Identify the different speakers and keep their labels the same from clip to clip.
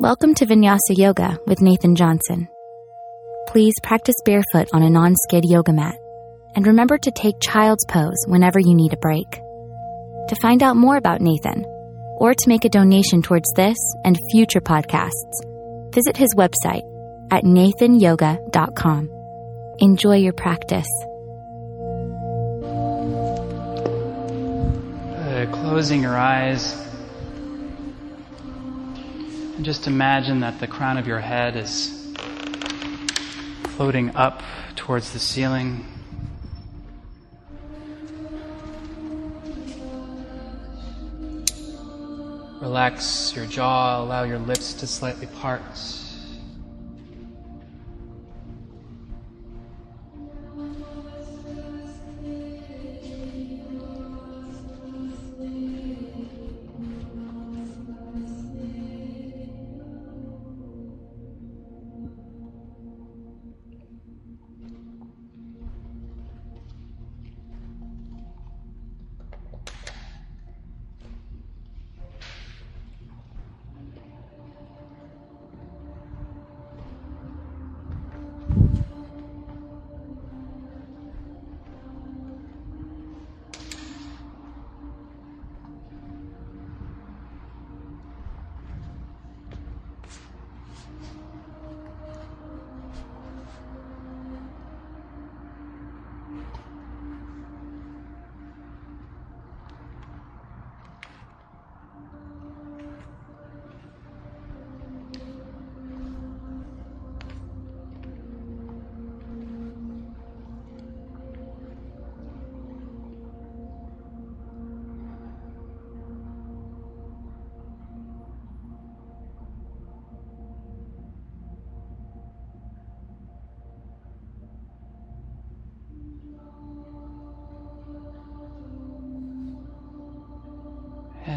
Speaker 1: Welcome to Vinyasa Yoga with Nathan Johnson. Please practice barefoot on a non skid yoga mat and remember to take child's pose whenever you need a break. To find out more about Nathan or to make a donation towards this and future podcasts, visit his website at nathanyoga.com. Enjoy your practice.
Speaker 2: Uh, closing your eyes. Just imagine that the crown of your head is floating up towards the ceiling. Relax your jaw, allow your lips to slightly part.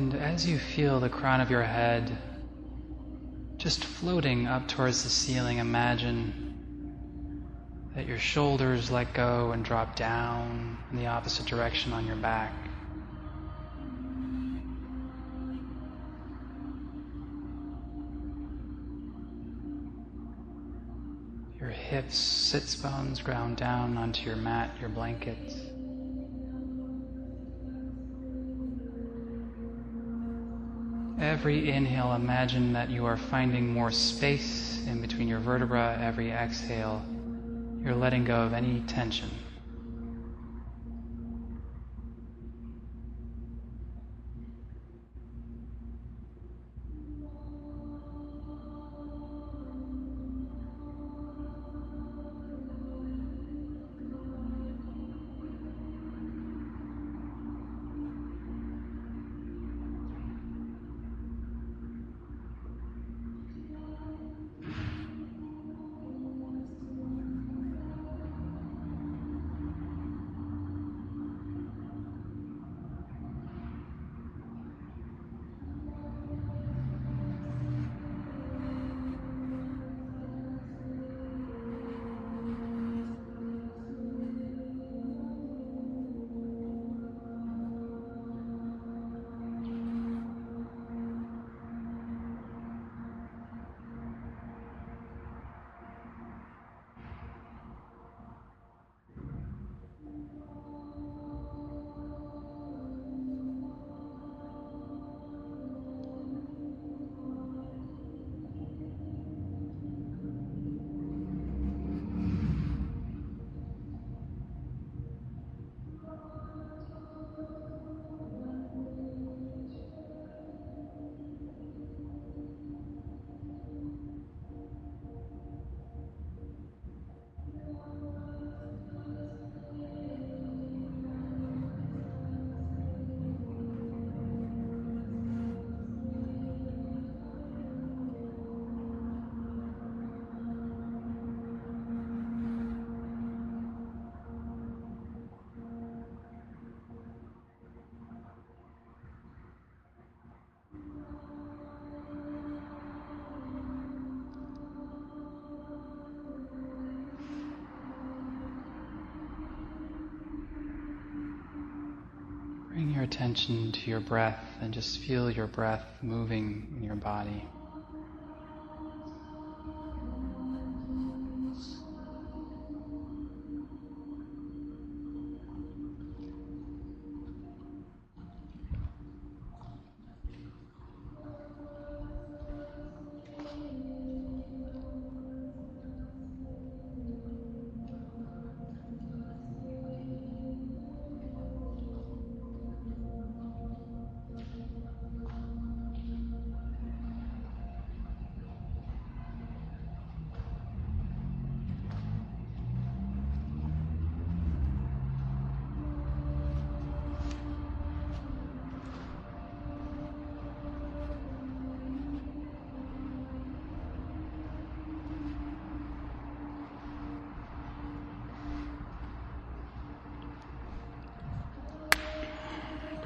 Speaker 2: And as you feel the crown of your head just floating up towards the ceiling, imagine that your shoulders let go and drop down in the opposite direction on your back. Your hips, sits bones ground down onto your mat, your blanket. Every inhale, imagine that you are finding more space in between your vertebra. Every exhale, you're letting go of any tension. Attention to your breath and just feel your breath moving in your body.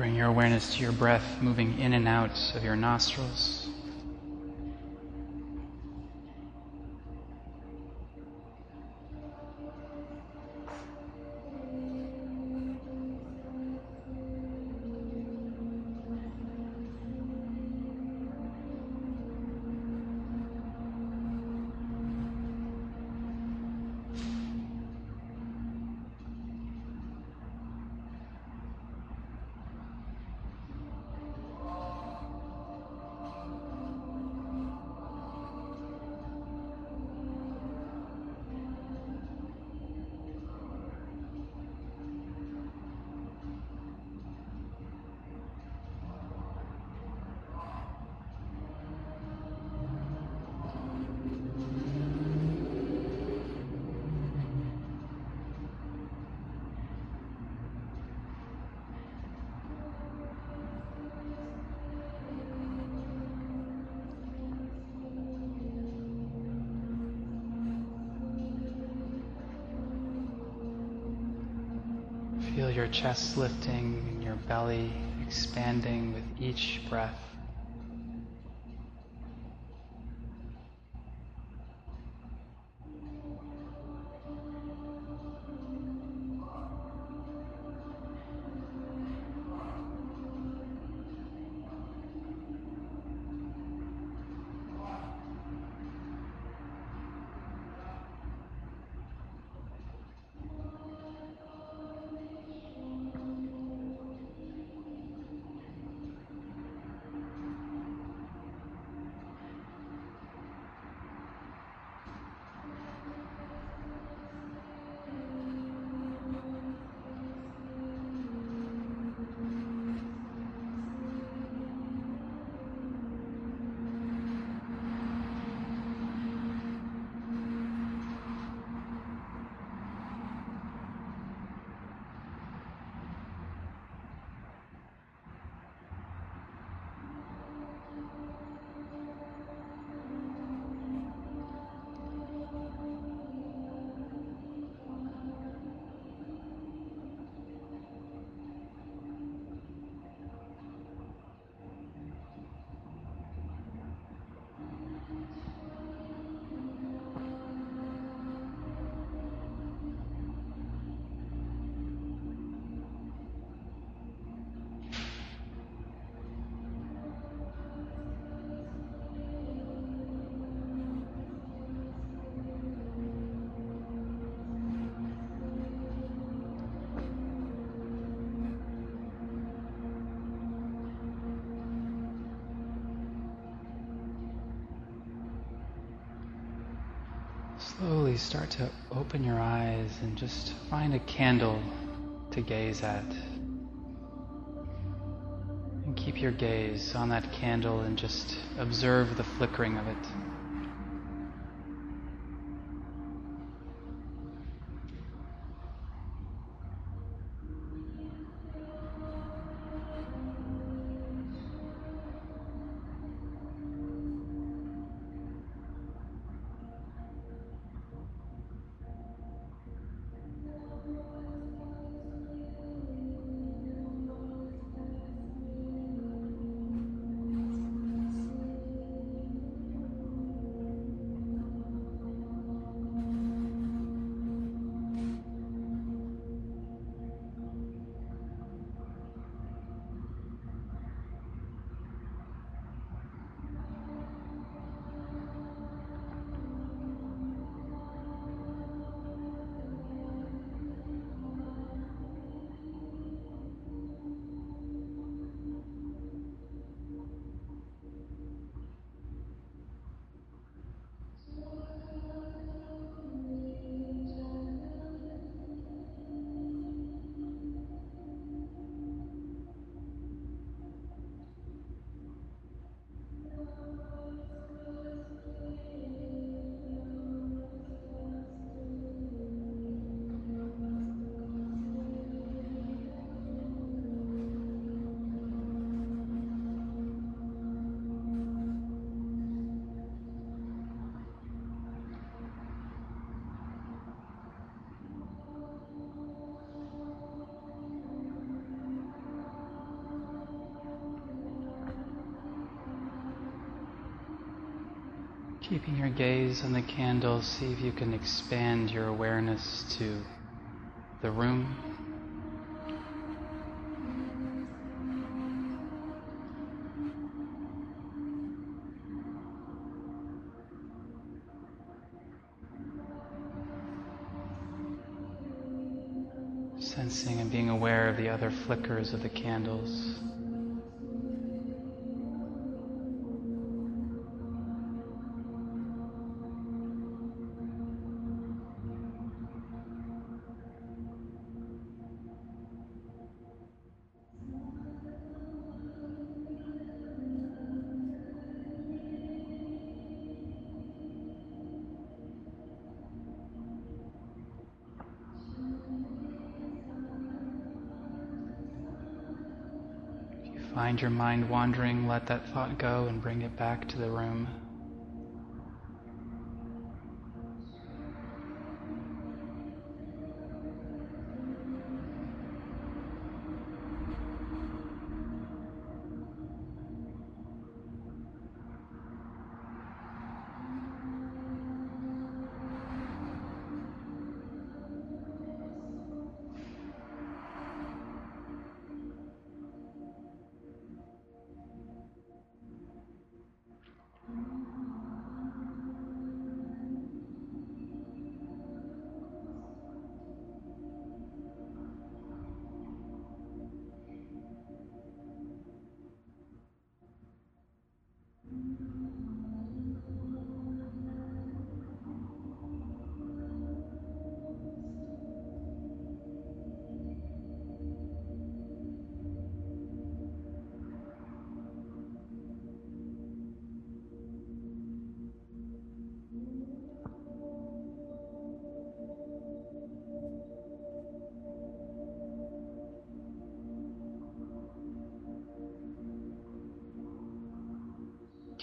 Speaker 2: Bring your awareness to your breath moving in and out of your nostrils. Your chest lifting and your belly expanding with each breath. Slowly start to open your eyes and just find a candle to gaze at. And keep your gaze on that candle and just observe the flickering of it. Keeping your gaze on the candle, see if you can expand your awareness to the room. Sensing and being aware of the other flickers of the candles. Find your mind wandering, let that thought go and bring it back to the room.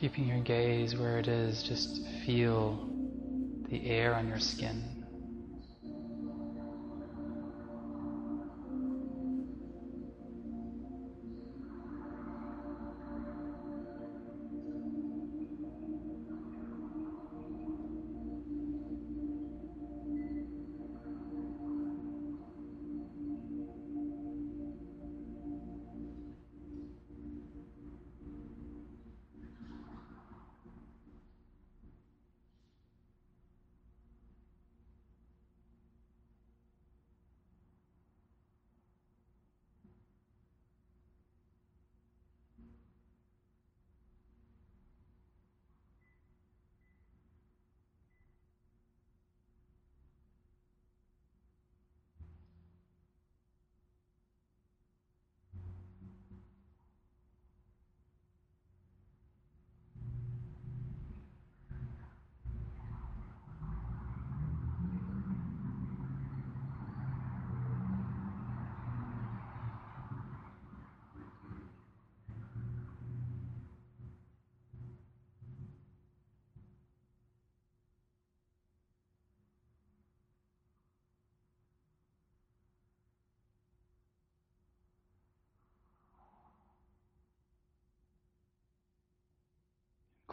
Speaker 2: Keeping your gaze where it is, just feel the air on your skin.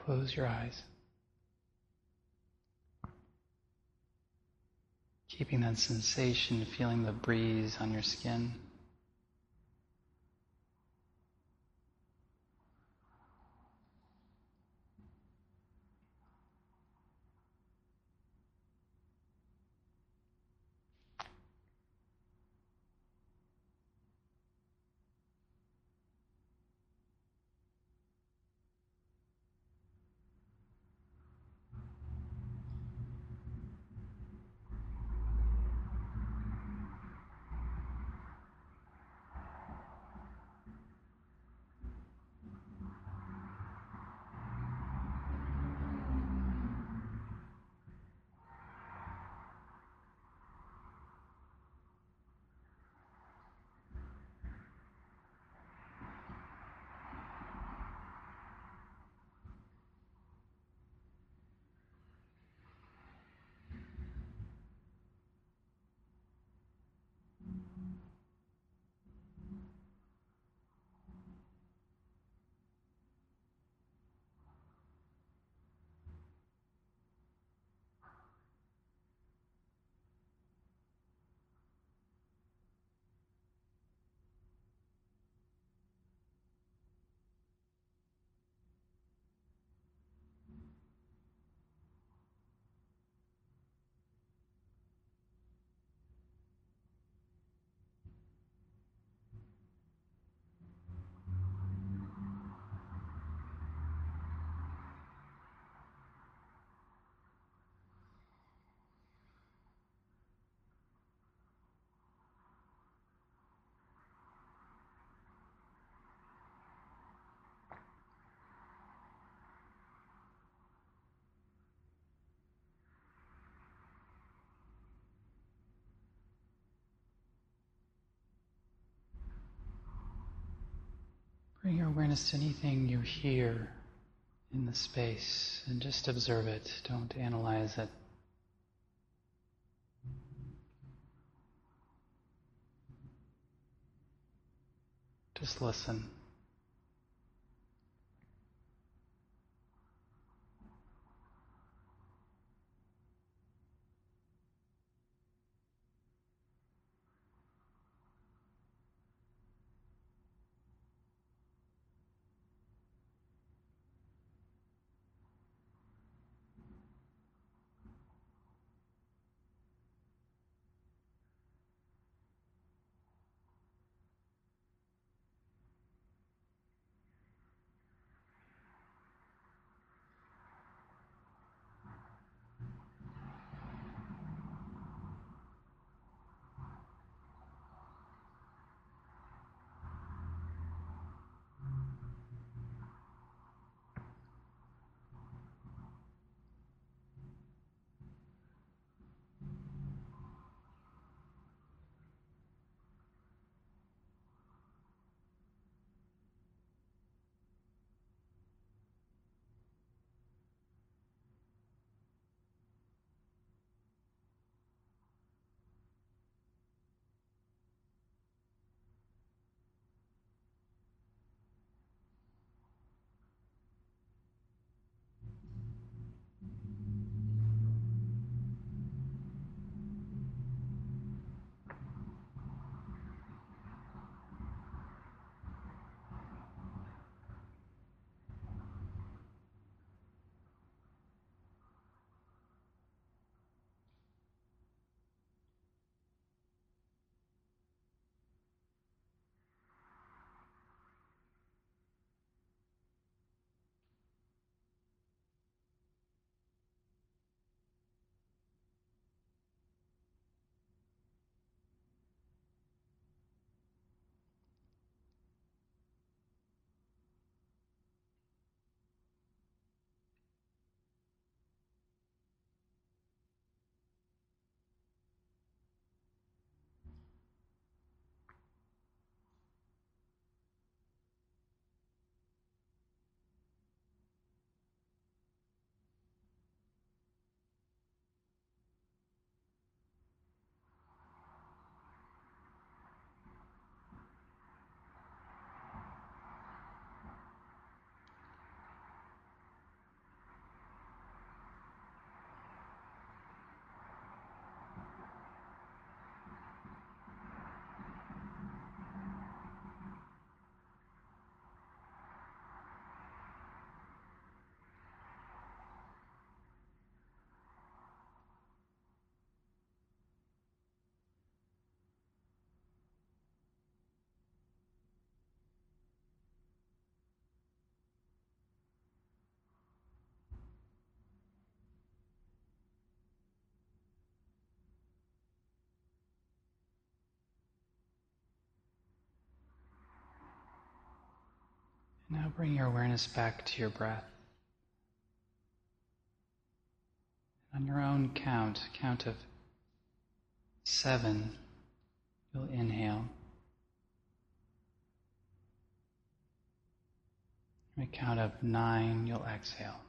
Speaker 2: Close your eyes. Keeping that sensation, feeling the breeze on your skin. Bring your awareness to anything you hear in the space and just observe it. Don't analyze it. Just listen. Now bring your awareness back to your breath. On your own count, count of seven, you'll inhale. On a count of nine, you'll exhale.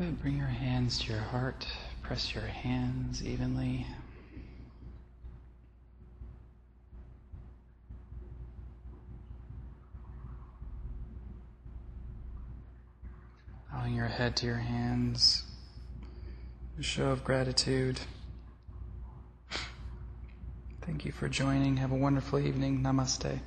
Speaker 2: Bring your hands to your heart. Press your hands evenly. Bowing your head to your hands. A show of gratitude. Thank you for joining. Have a wonderful evening. Namaste.